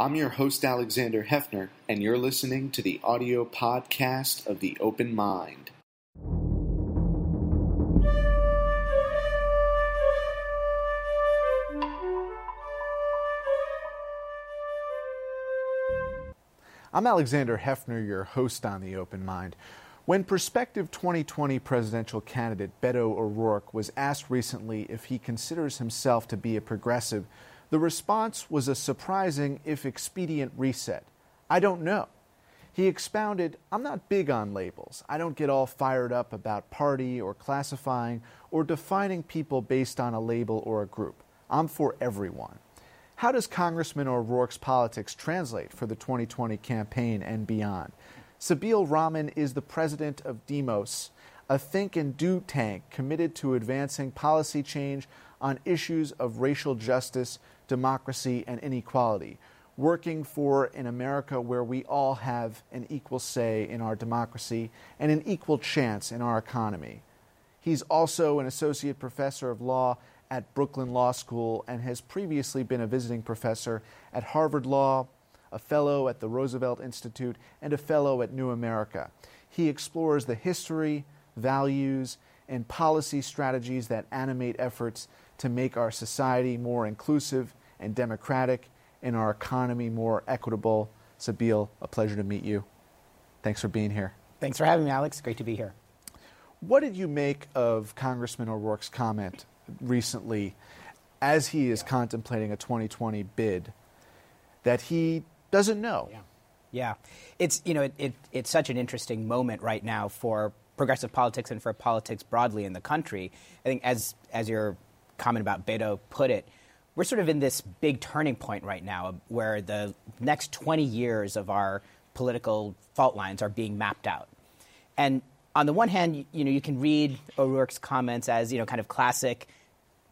I'm your host, Alexander Heffner, and you're listening to the audio podcast of The Open Mind. I'm Alexander Heffner, your host on The Open Mind. When prospective 2020 presidential candidate Beto O'Rourke was asked recently if he considers himself to be a progressive, the response was a surprising, if expedient, reset. I don't know. He expounded, I'm not big on labels. I don't get all fired up about party or classifying or defining people based on a label or a group. I'm for everyone. How does Congressman O'Rourke's politics translate for the 2020 campaign and beyond? Sabeel Rahman is the president of Demos, a think and do tank committed to advancing policy change on issues of racial justice, democracy, and inequality, working for an America where we all have an equal say in our democracy and an equal chance in our economy. He's also an associate professor of law at Brooklyn Law School and has previously been a visiting professor at Harvard Law, a fellow at the Roosevelt Institute, and a fellow at New America. He explores the history, values, and policy strategies that animate efforts to make our society more inclusive and democratic and our economy more equitable. Sabeel, a pleasure to meet you. Thanks for being here. Thanks for having me, Alex. Great to be here. What did you make of Congressman O'Rourke's comment recently as he is contemplating a 2020 bid that he doesn't know. Yeah, yeah. it's you know it, it, it's such an interesting moment right now for progressive politics and for politics broadly in the country. I think as as your comment about Beto put it, we're sort of in this big turning point right now where the next 20 years of our political fault lines are being mapped out. And on the one hand, you, you know, you can read O'Rourke's comments as, you know, kind of classic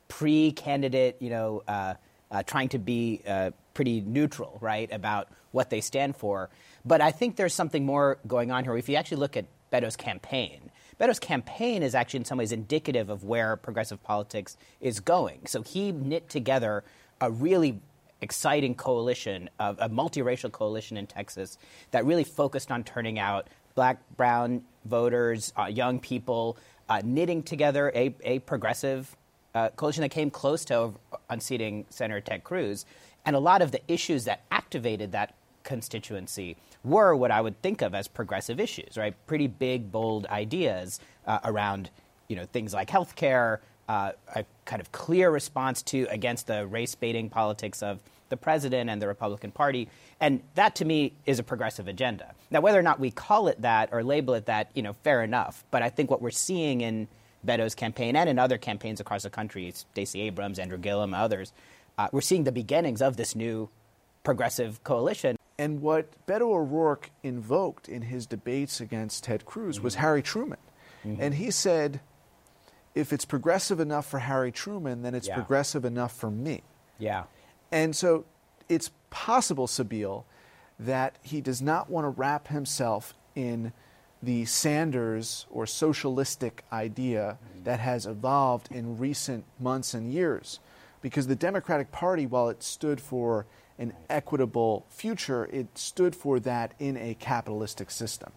pre-candidate, you know, uh, uh, trying to be uh, pretty neutral, right, about what they stand for. But I think there's something more going on here. If you actually look at Beto's campaign, Beto's campaign is actually in some ways indicative of where progressive politics is going. So he knit together a really exciting coalition, of, a multiracial coalition in Texas that really focused on turning out black, brown voters, uh, young people, uh, knitting together a, a progressive uh, coalition that came close to unseating Senator Ted Cruz. And a lot of the issues that activated that constituency were what I would think of as progressive issues, right? Pretty big, bold ideas uh, around, you know, things like health care, uh, a kind of clear response to against the race baiting politics of the president and the Republican Party. And that to me is a progressive agenda. Now, whether or not we call it that or label it that, you know, fair enough. But I think what we're seeing in Beto's campaign and in other campaigns across the country, Stacey Abrams, Andrew Gillum, others, uh, we're seeing the beginnings of this new progressive coalition. And what Beto O'Rourke invoked in his debates against Ted Cruz mm-hmm. was Harry Truman. Mm-hmm. And he said, if it's progressive enough for Harry Truman, then it's yeah. progressive enough for me. Yeah. And so it's possible, Sabeel, that he does not want to wrap himself in the Sanders or socialistic idea that has evolved in recent months and years. Because the Democratic Party, while it stood for an equitable future, it stood for that in a capitalistic system.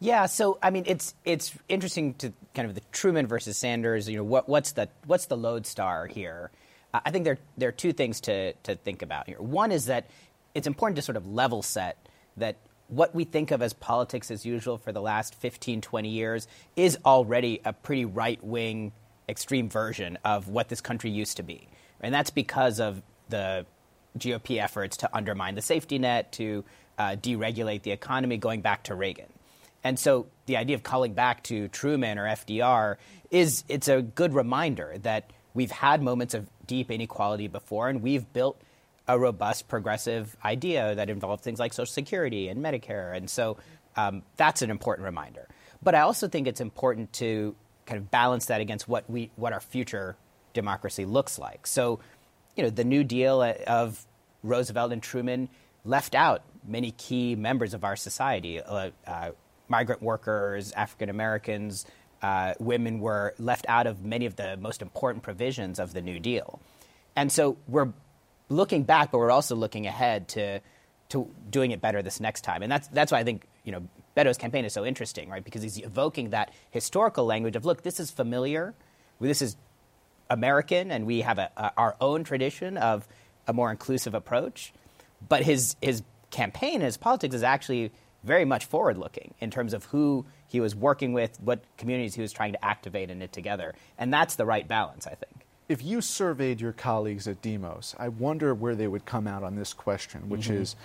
Yeah, so I mean, it's it's interesting to kind of the Truman versus Sanders. You know, what, what's the what's the lodestar here? I think there there are two things to to think about here. One is that it's important to sort of level set that what we think of as politics as usual for the last 15, 20 years is already a pretty right wing, extreme version of what this country used to be. And that's because of the GOP efforts to undermine the safety net, to uh, deregulate the economy, going back to Reagan. And so the idea of calling back to Truman or FDR is it's a good reminder that we've had moments of deep inequality before and we've built – a robust progressive idea that involved things like Social Security and Medicare. And so um, that's an important reminder. But I also think it's important to kind of balance that against what we what our future democracy looks like. So, you know, the New Deal of Roosevelt and Truman left out many key members of our society. Uh, uh, migrant workers, African Americans, uh, women were left out of many of the most important provisions of the New Deal. And so we're looking back, but we're also looking ahead to to doing it better this next time. And that's that's why I think you know Beto's campaign is so interesting, right? Because he's evoking that historical language of look, this is familiar, this is American, and we have a, a, our own tradition of a more inclusive approach. But his his campaign, his politics is actually very much forward looking in terms of who he was working with, what communities he was trying to activate and knit together. And that's the right balance, I think. If you surveyed your colleagues at Demos, I wonder where they would come out on this question, which mm-hmm. is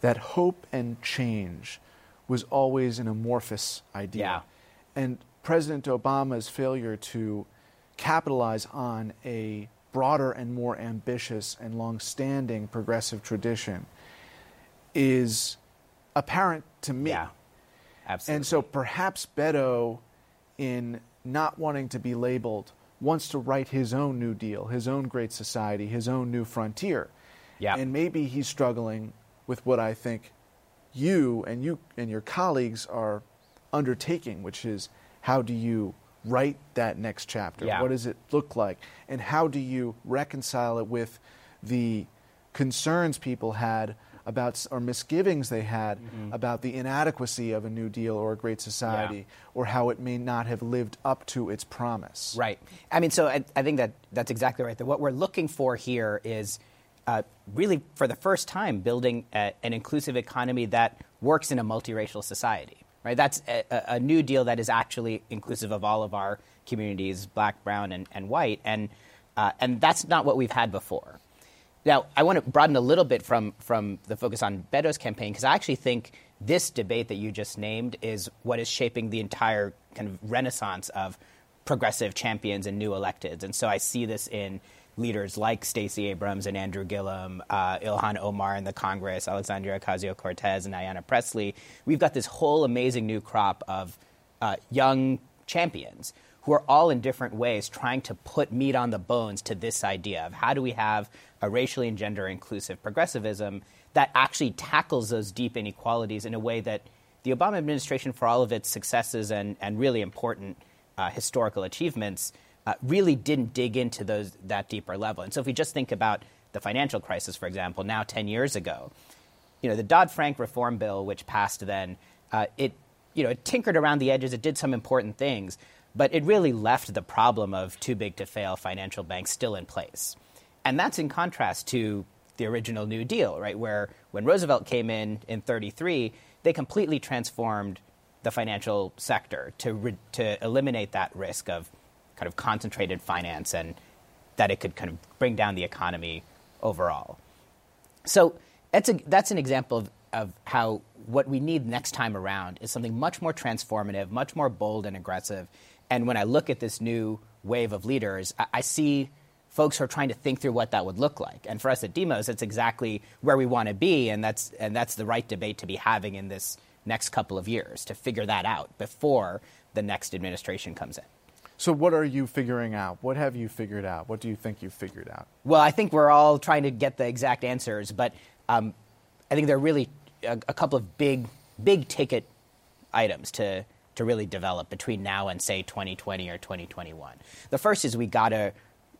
that hope and change was always an amorphous idea. Yeah. And President Obama's failure to capitalize on a broader and more ambitious and long-standing progressive tradition is apparent to me. Yeah, absolutely. And so perhaps Beto, in not wanting to be labeled, wants to write his own New Deal, his own Great Society, his own New Frontier. Yeah. And maybe he's struggling with what I think you and you and your colleagues are undertaking, which is how do you write that next chapter? Yeah. What does it look like? And how do you reconcile it with the concerns people had about or misgivings they had mm-hmm. about the inadequacy of a New Deal or a Great Society, yeah. or how it may not have lived up to its promise. Right. I mean, so I, I think that that's exactly right. That what we're looking for here is uh, really, for the first time, building a, an inclusive economy that works in a multiracial society. Right. That's a, a, New Deal that is actually inclusive of all of our communities, black, brown, and, and white, and uh, and that's not what we've had before. Now, I want to broaden a little bit from, from the focus on Beto's campaign because I actually think this debate that you just named is what is shaping the entire kind of renaissance of progressive champions and new electeds. And so I see this in leaders like Stacey Abrams and Andrew Gillum, uh, Ilhan Omar in the Congress, Alexandria Ocasio Cortez, and Ayanna Pressley, We've got this whole amazing new crop of uh, young champions who are all in different ways trying to put meat on the bones to this idea of how do we have a racially and gender inclusive progressivism that actually tackles those deep inequalities in a way that the Obama administration, for all of its successes and, and really important uh, historical achievements, uh, really didn't dig into those that deeper level. And so, if we just think about the financial crisis, for example, now 10 years ago, you know, the Dodd Frank reform bill, which passed then, uh, it you know, it tinkered around the edges. It did some important things, but it really left the problem of too big to fail financial banks still in place. And that's in contrast to the original New Deal, right? Where when Roosevelt came in in 33, they completely transformed the financial sector to, re- to eliminate that risk of kind of concentrated finance and that it could kind of bring down the economy overall. So that's, a, that's an example of, of how what we need next time around is something much more transformative, much more bold and aggressive, and when I look at this new wave of leaders, I, I see folks who are trying to think through what that would look like. And for us at Demos, it's exactly where we want to be, and that's, and that's the right debate to be having in this next couple of years to figure that out before the next administration comes in. So, what are you figuring out? What have you figured out? What do you think you've figured out? Well, I think we're all trying to get the exact answers, but um, I think there are really a, a couple of big, big ticket items to to really develop between now and say 2020 or 2021. The first is we got to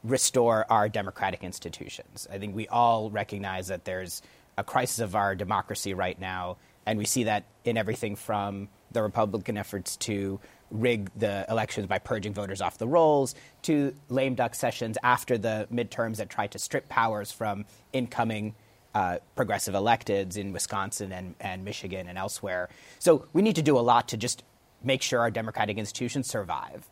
restore our democratic institutions. I think we all recognize that there's a crisis of our democracy right now, and we see that in everything from the Republican efforts to rig the elections by purging voters off the rolls to lame duck sessions after the midterms that tried to strip powers from incoming uh, progressive electeds in Wisconsin and, and Michigan and elsewhere. So we need to do a lot to just make sure our democratic institutions survive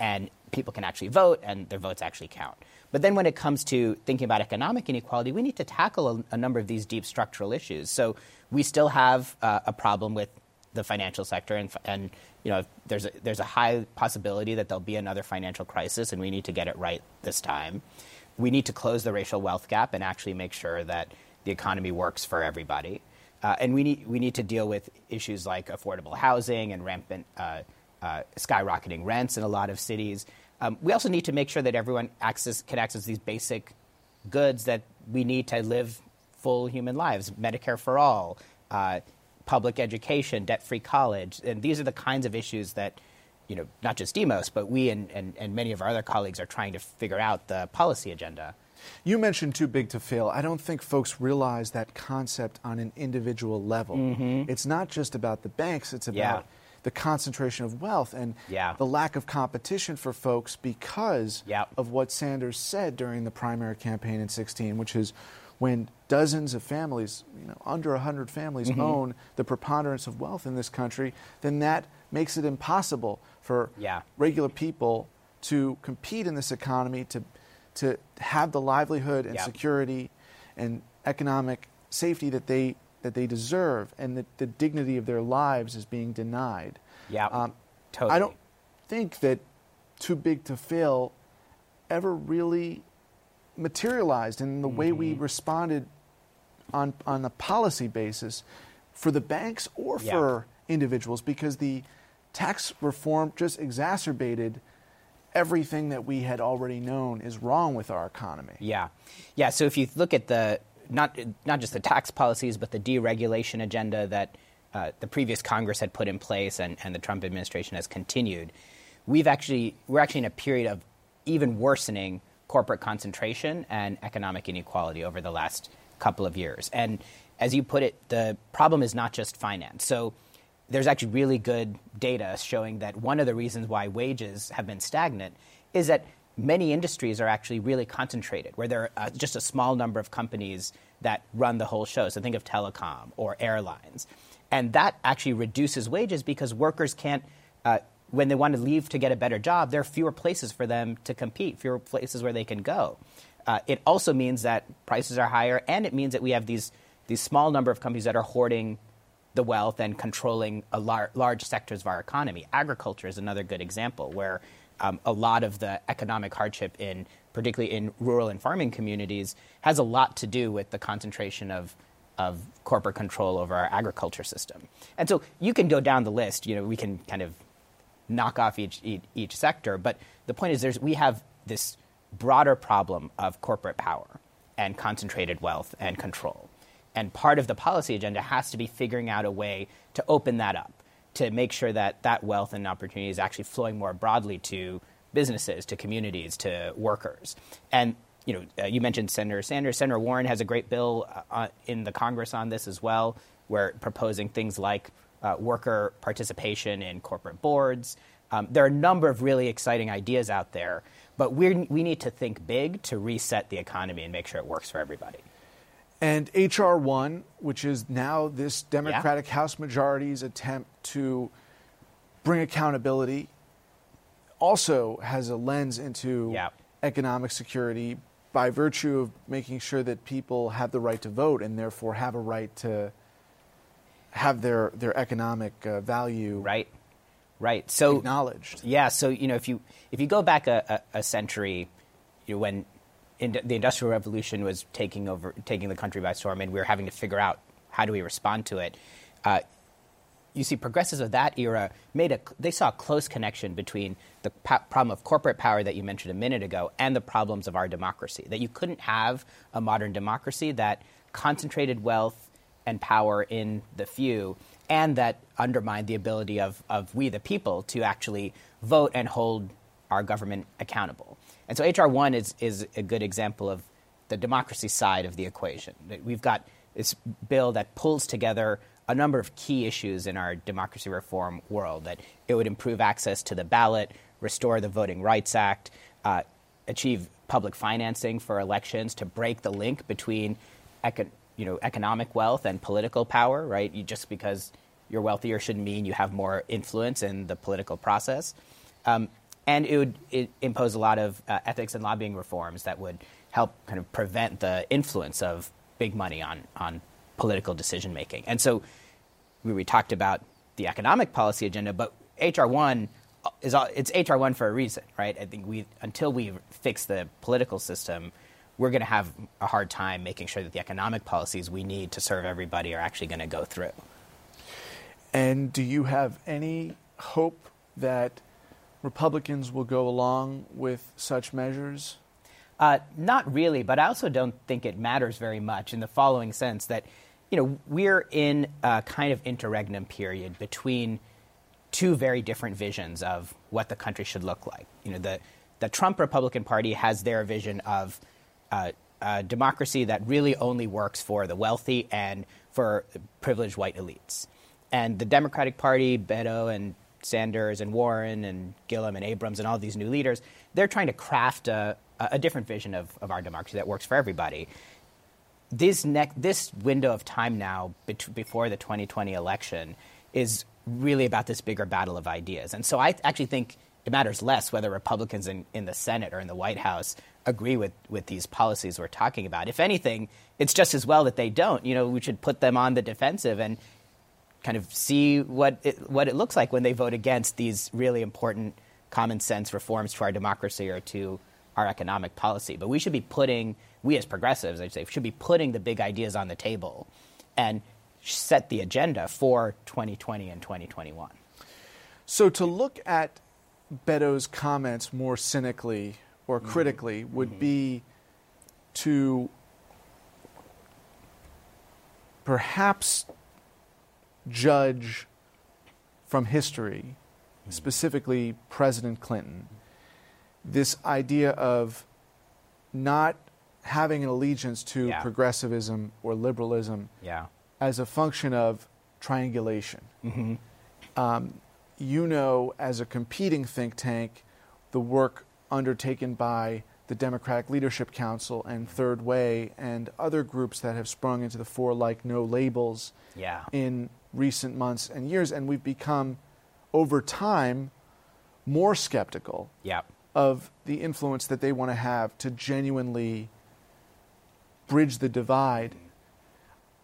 and people can actually vote and their votes actually count. But then when it comes to thinking about economic inequality, we need to tackle a, a number of these deep structural issues. So we still have uh, a problem with the financial sector, and, and you know, there's a, there's a high possibility that there'll be another financial crisis, and we need to get it right this time. We need to close the racial wealth gap and actually make sure that the economy works for everybody. Uh, and we need, we need to deal with issues like affordable housing and rampant uh, uh, skyrocketing rents in a lot of cities. Um, we also need to make sure that everyone access, can access these basic goods that we need to live full human lives Medicare for all, uh, public education, debt free college. And these are the kinds of issues that, you know, not just Demos, but we and, and, and many of our other colleagues are trying to figure out the policy agenda You mentioned too big to fail. I don't think folks realize that concept on an individual level. Mm-hmm. It's not just about the banks, it's about Yeah. the concentration of wealth and Yeah. the lack of competition for folks because of what Sanders said during the primary campaign in 16, which is when dozens of families, you know, under 100 families Mm-hmm. own the preponderance of wealth in this country, then that makes it impossible for Yeah. regular people to compete in this economy, to, to have the livelihood and Yep. security and economic safety that they, that they deserve, and that the dignity of their lives is being denied. Yeah, Um, totally. I don't think that too big to fail ever really materialized in the way Mm-hmm. we responded on on a policy basis for the banks or Yeah. for individuals because the tax reform just exacerbated everything that we had already known is wrong with our economy. Yeah, yeah. So if you look at the not not just the tax policies, but the deregulation agenda that uh, the previous Congress had put in place and, and the Trump administration has continued, we've actually we're actually in a period of even worsening corporate concentration and economic inequality over the last couple of years. And as you put it, the problem is not just finance. So there's actually really good data showing that one of the reasons why wages have been stagnant is that many industries are actually really concentrated, where there are uh, just a small number of companies that run the whole show. So think of telecom or airlines. And that actually reduces wages because workers can't, uh, when they want to leave to get a better job, there are fewer places for them to compete, fewer places where they can go. Uh, it also means that prices are higher, and it means that we have these, these small number of companies that are hoarding the wealth and controlling a lar- large sectors of our economy. Agriculture is another good example where um, a lot of the economic hardship in particularly in rural and farming communities has a lot to do with the concentration of of corporate control over our agriculture system. And so you can go down the list, you know, we can kind of knock off each, each, each sector. But the point is, there's, we have this broader problem of corporate power and concentrated wealth and control. And part of the policy agenda has to be figuring out a way to open that up, to make sure that that wealth and opportunity is actually flowing more broadly to businesses, to communities, to workers. And you know, uh, you mentioned Senator Sanders. Senator Warren has a great bill uh, uh, in the Congress on this as well, where proposing things like uh, worker participation in corporate boards. Um, there are a number of really exciting ideas out there, but we we need to think big to reset the economy and make sure it works for everybody. And H.R. 1, which is now this Democratic House majority's attempt to bring accountability, also has a lens into Yeah. economic security by virtue of making sure that people have the right to vote and therefore have a right to have their, their economic uh, value Right, right. So acknowledged. Yeah, so you know, if you if you go back a, a, a century, you know, when in, the Industrial Revolution was taking over, taking the country by storm, and we were having to figure out how do we respond to it. Uh, you see, progressives of that era made a they saw a close connection between the pa- problem of corporate power that you mentioned a minute ago and the problems of our democracy. That you couldn't have a modern democracy that concentrated wealth and power in the few, and that undermined the ability of, of we, the people, to actually vote and hold our government accountable. And so HR 1 is, is a good example of the democracy side of the equation. We've got this bill that pulls together a number of key issues in our democracy reform world that it would improve access to the ballot, restore the Voting Rights Act, uh, achieve public financing for elections to break the link between you know, economic wealth and political power, right? You, just because you're wealthier shouldn't mean you have more influence in the political process. Um, and it would it impose a lot of uh, ethics and lobbying reforms that would help kind of prevent the influence of big money on, on political decision making. And so we, we talked about the economic policy agenda, but HR one is all, it's HR one for a reason, right? I think we until we fix the political system, we're going to have a hard time making sure that the economic policies we need to serve everybody are actually going to go through. And do you have any hope that Republicans will go along with such measures? Uh, not really, but I also don't think it matters very much in the following sense that, you know, we're in a kind of interregnum period between two very different visions of what the country should look like. You know, the, the Trump Republican Party has their vision of uh, a democracy that really only works for the wealthy and for privileged white elites. And the Democratic Party, Beto and Sanders and Warren and Gillum and Abrams and all these new leaders, they're trying to craft a, a different vision of, of our democracy that works for everybody. This, this window of time now bet- before the 2020 election is really about this bigger battle of ideas. And so I actually think it matters less whether Republicans in, in the Senate or in the White House agree with, with these policies we're talking about. If anything, it's just as well that they don't. You know, we should put them on the defensive and kind of see what it, what it looks like when they vote against these really important common sense reforms to our democracy or to our economic policy. But we should be putting, we as progressives, I'd say, should be putting the big ideas on the table and set the agenda for 2020 and 2021. So to look at Beto's comments more cynically or mm-hmm. critically mm-hmm. would mm-hmm. be to perhaps judge from history, mm-hmm. specifically President Clinton, this idea of not having an allegiance to yeah. progressivism or liberalism yeah. as a function of triangulation. Mm-hmm. Um, you know, as a competing think tank, the work undertaken by the Democratic Leadership Council and Third Way and other groups that have sprung into the fore, like No Labels, yeah. in recent months and years. And we've become, over time, more skeptical yeah. of the influence that they want to have to genuinely bridge the divide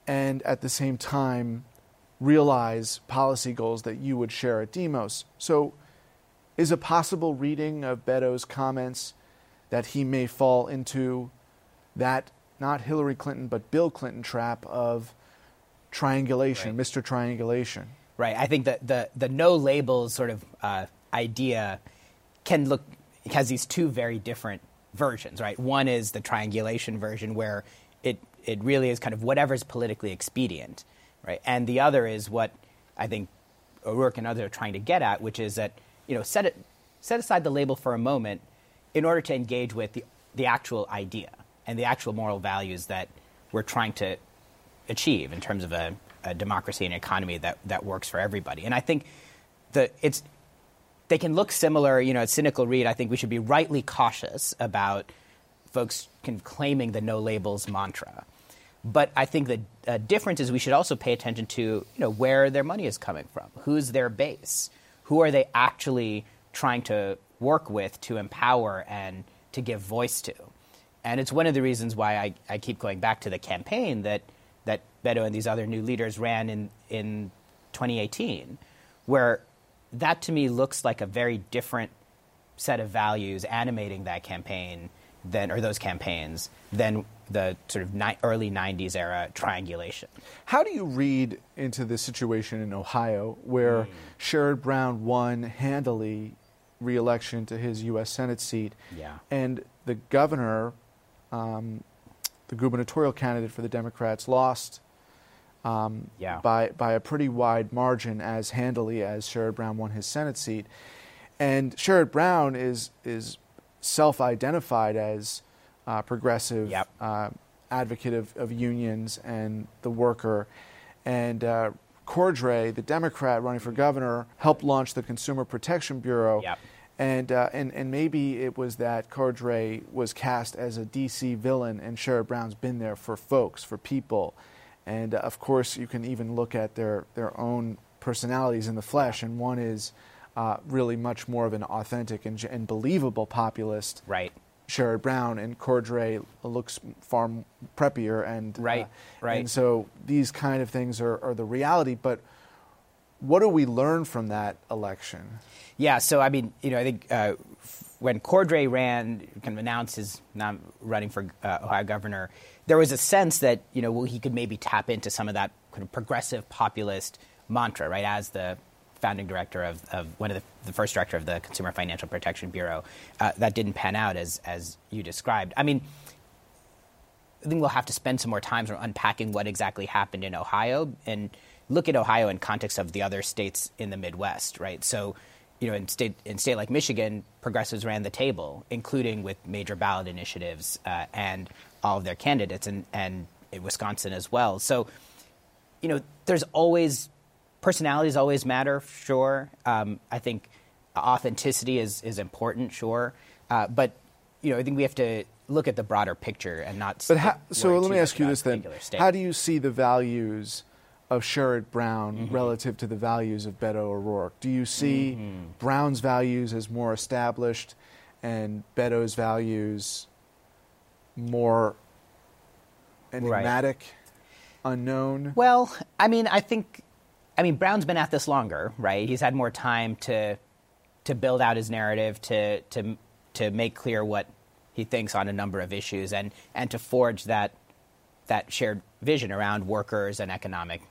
and at the same time realize policy goals that you would share at Demos. So, is a possible reading of Beto's comments that he may fall into that not Hillary Clinton but Bill Clinton trap of triangulation, right. Mr. Triangulation? Right. I think that the the no labels sort of uh, idea can look has these two very different versions. Right. One is the triangulation version where it it really is kind of whatever's politically expedient right? And the other is what I think O'Rourke and others are trying to get at, which is that you know set it set aside the label for a moment in order to engage with the the actual idea and the actual moral values that we're trying to achieve in terms of a, a democracy and economy that, that works for everybody. And I think the it's they can look similar, you know, a cynical read. I think we should be rightly cautious about folks claiming the no labels mantra. But I think the uh, difference is we should also pay attention to you know where their money is coming from, who's their base, who are they actually trying to work with to empower and to give voice to. And it's one of the reasons why I, I keep going back to the campaign that, that Beto and these other new leaders ran in, in 2018, where that to me looks like a very different set of values animating that campaign than, or those campaigns than the sort of ni- early 90s era triangulation. How do you read into the situation in Ohio where mm. Sherrod Brown won handily reelection to his U.S. Senate seat, yeah. and the governor, um, the gubernatorial candidate for the Democrats, lost um, yeah. by, by a pretty wide margin as handily as Sherrod Brown won his Senate seat. And Sherrod Brown is, is self identified as uh, progressive yep. uh, advocate of, of, unions and the worker. And uh, Cordray, the Democrat running for governor, helped launch the Consumer Protection Bureau. Yep. And, uh, and, and maybe it was that Cordray was cast as a DC villain, and Sherrod Brown's been there for folks, for people. And uh, of course, you can even look at their, their own personalities in the flesh, and one is uh, really much more of an authentic and, and believable populist. Right. Sherrod Brown and Cordray looks far preppier and uh, right, uh, right. And so these kind of things are, are the reality. But what do we learn from that election? Yeah, so I mean, you know, I think uh, when Cordray ran, kind of announced his not running for uh, Ohio governor, there was a sense that you know well, he could maybe tap into some of that kind of progressive populist mantra, right? As the founding director of, of one of the, the, first director of the Consumer Financial Protection Bureau. Uh, that didn't pan out as as you described. I mean. I think we'll have to spend some more time unpacking what exactly happened in Ohio and look at Ohio in context of the other states in the Midwest, right? So, you know, in state in state like Michigan, progressives ran the table, including with major ballot initiatives uh, and all of their candidates, and and in Wisconsin as well. So, you know, there's always personalities always matter. Sure, um, I think authenticity is is important. Sure, uh, but you know, I think we have to look at the broader picture and not. But how, so let me ask you this then: How do you see the values? of Sherrod Brown mm-hmm. relative to the values of Beto O'Rourke? Do you see mm-hmm. Brown's values as more established and Beto's values more enigmatic, right. unknown? Well, I mean, I think, I mean, Brown's been at this longer, right? He's had more time to to build out his narrative, to to to make clear what he thinks on a number of issues, and and to forge that that shared vision around workers and economic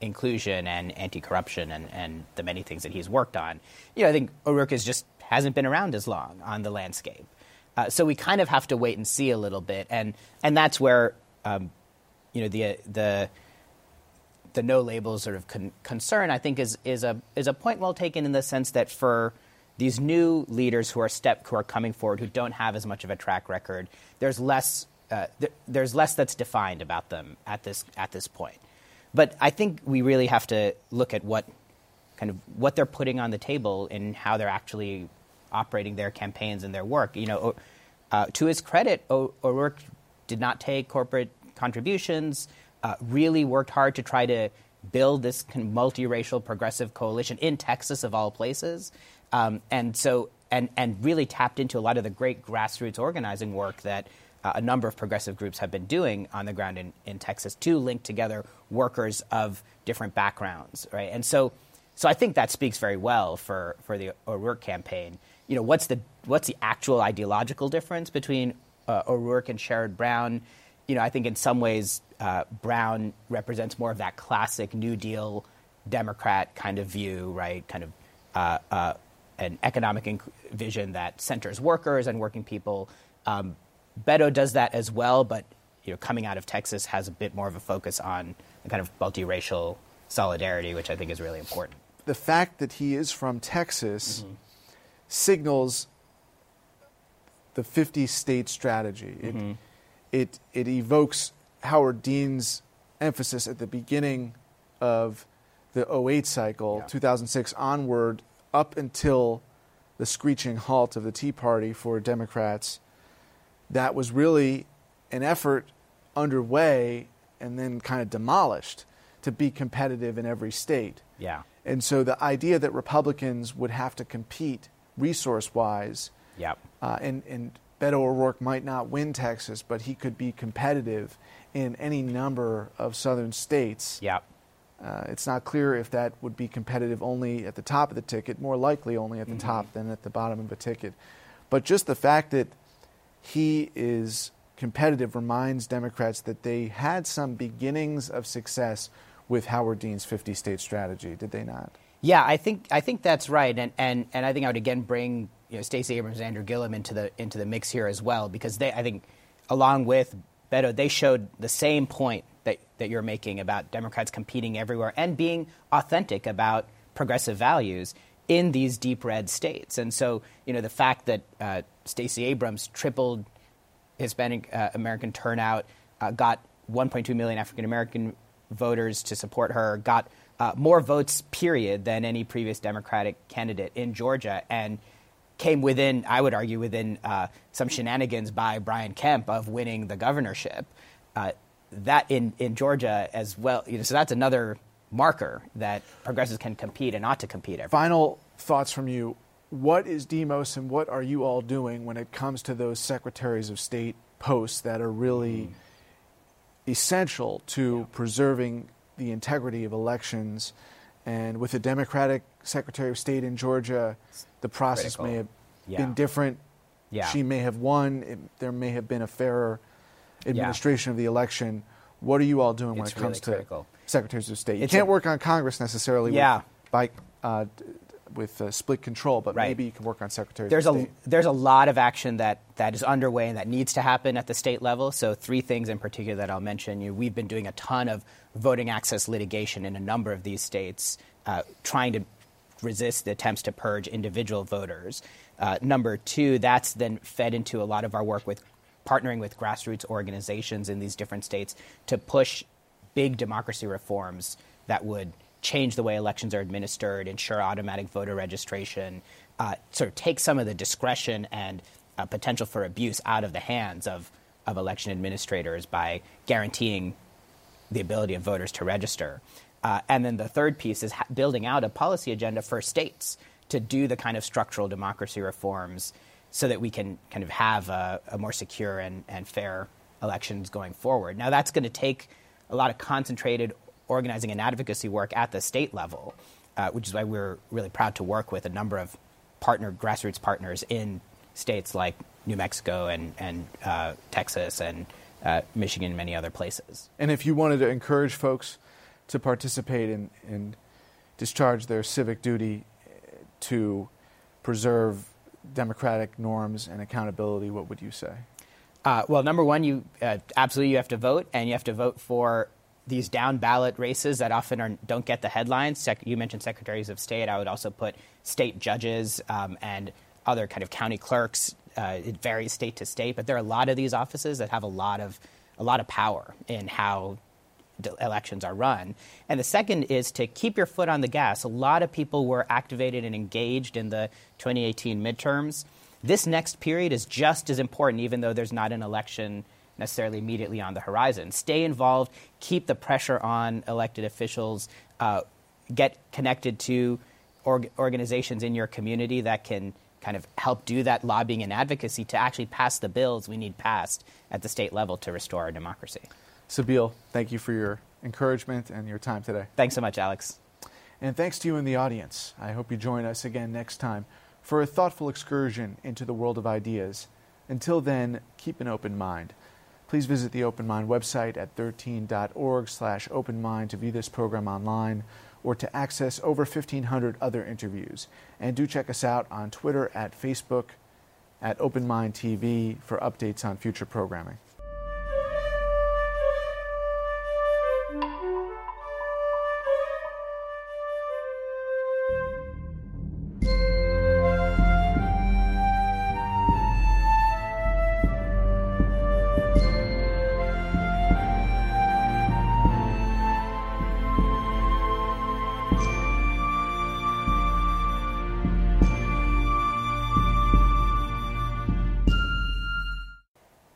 inclusion and anti-corruption and, and the many things that he's worked on. You know, I think O'Rourke is just hasn't been around as long on the landscape. Uh, so we kind of have to wait and see a little bit, and and that's where um, you know the the the no label sort of con- concern I think is is a is a point well taken in the sense that for these new leaders who are step who are coming forward who don't have as much of a track record, there's less uh, th- there's less that's defined about them at this at this point. But I think we really have to look at what kind of what they're putting on the table and how they're actually operating their campaigns and their work. You know, uh, to his credit, O'Rourke did not take corporate contributions. Uh, really worked hard to try to build this kind of multiracial progressive coalition in Texas of all places, um, and so and and really tapped into a lot of the great grassroots organizing work that uh, a number of progressive groups have been doing on the ground in, in Texas to link together workers of different backgrounds, right? And so, so I think that speaks very well for, for the O'Rourke campaign. You know, what's the what's the actual ideological difference between uh, O'Rourke and Sherrod Brown? You know, I think in some ways uh, Brown represents more of that classic New Deal Democrat kind of view, right? Kind of uh, uh, an economic inc- vision that centers workers and working people. Um, Beto does that as well, but you know, coming out of Texas has a bit more of a focus on the kind of multiracial solidarity, which I think is really important. The fact that he is from Texas mm-hmm. signals the 50 state strategy. It, mm-hmm. It, it evokes Howard Dean's emphasis at the beginning of the 08 cycle, yeah. 2006 onward, up until the screeching halt of the Tea Party for Democrats that was really an effort underway and then kind of demolished to be competitive in every state. Yeah. And so the idea that Republicans would have to compete resource wise, yep. Uh, and, and Beto O'Rourke might not win Texas, but he could be competitive in any number of southern states. Yep. Uh, it's not clear if that would be competitive only at the top of the ticket, more likely only at the mm-hmm. top than at the bottom of a ticket. But just the fact that he is competitive reminds Democrats that they had some beginnings of success with Howard Dean's 50 state strategy, did they not? Yeah, I think I think that's right, and and, and I think I would again bring you know, Stacey Abrams and Andrew Gillum into the into the mix here as well because they I think along with Beto they showed the same point that that you're making about Democrats competing everywhere and being authentic about progressive values in these deep red states. And so, you know, the fact that uh, Stacey Abrams tripled Hispanic uh, American turnout, uh, got 1.2 million African American voters to support her, got uh, more votes, period, than any previous Democratic candidate in Georgia, and came within, I would argue, within uh, some shenanigans by Brian Kemp of winning the governorship. Uh, that in, in Georgia as well, you know, so that's another marker that progressives can compete and ought to compete. Every Final thoughts from you. What is Demos and what are you all doing when it comes to those secretaries of state posts that are really mm. essential to yeah. preserving the integrity of elections? And with a Democratic Secretary of State in Georgia, the process Critical. may have yeah. been different. Yeah. She may have won. It, there may have been a fairer administration of the election. What are you all doing when it comes to secretaries of state. You can't a, work on Congress necessarily yeah. with, by, uh, with uh, split control, but right. maybe you can work on secretaries there's. A, there's a lot of action that, that is underway and that needs to happen at the state level. So, three things in particular that I'll mention. You know, we've been doing a ton of voting access litigation in a number of these states, uh, trying to resist the attempts to purge individual voters. Uh, number two, that's then fed into a lot of our work with partnering with grassroots organizations in these different states to push big democracy reforms that would change the way elections are administered, ensure automatic voter registration, uh, sort of take some of the discretion and uh, potential for abuse out of the hands of, of election administrators by guaranteeing the ability of voters to register. Uh, and then the third piece is ha- building out a policy agenda for states to do the kind of structural democracy reforms so that we can kind of have a, a more secure and, and fair elections going forward. Now, that's going to take a lot of concentrated organizing and advocacy work at the state level, uh, which is why we're really proud to work with a number of partner grassroots partners in states like New Mexico and, and uh, Texas and uh, Michigan and many other places. And if you wanted to encourage folks to participate in, and discharge their civic duty to preserve democratic norms and accountability, what would you say? Uh, well, number one, you uh, absolutely you have to vote, and you have to vote for these down ballot races that often are, don't get the headlines. Sec- you mentioned secretaries of state. I would also put state judges um, and other kind of county clerks. Uh, it varies state to state, but there are a lot of these offices that have a lot of a lot of power in how elections are run. And the second is to keep your foot on the gas. A lot of people were activated and engaged in the 2018 midterms. This next period is just as important, even though there's not an election necessarily immediately on the horizon. Stay involved, keep the pressure on elected officials, uh, get connected to org- organizations in your community that can kind of help do that lobbying and advocacy to actually pass the bills we need passed at the state level to restore our democracy. Sabeel, thank you for your encouragement and your time today. Thanks so much, Alex. And thanks to you in the audience. I hope you join us again next time for a thoughtful excursion into the world of ideas. Until then, keep an open mind. Please visit the Open Mind website at 13.org slash openmind to view this program online or to access over 1,500 other interviews. And do check us out on Twitter at Facebook at Open Mind TV for updates on future programming.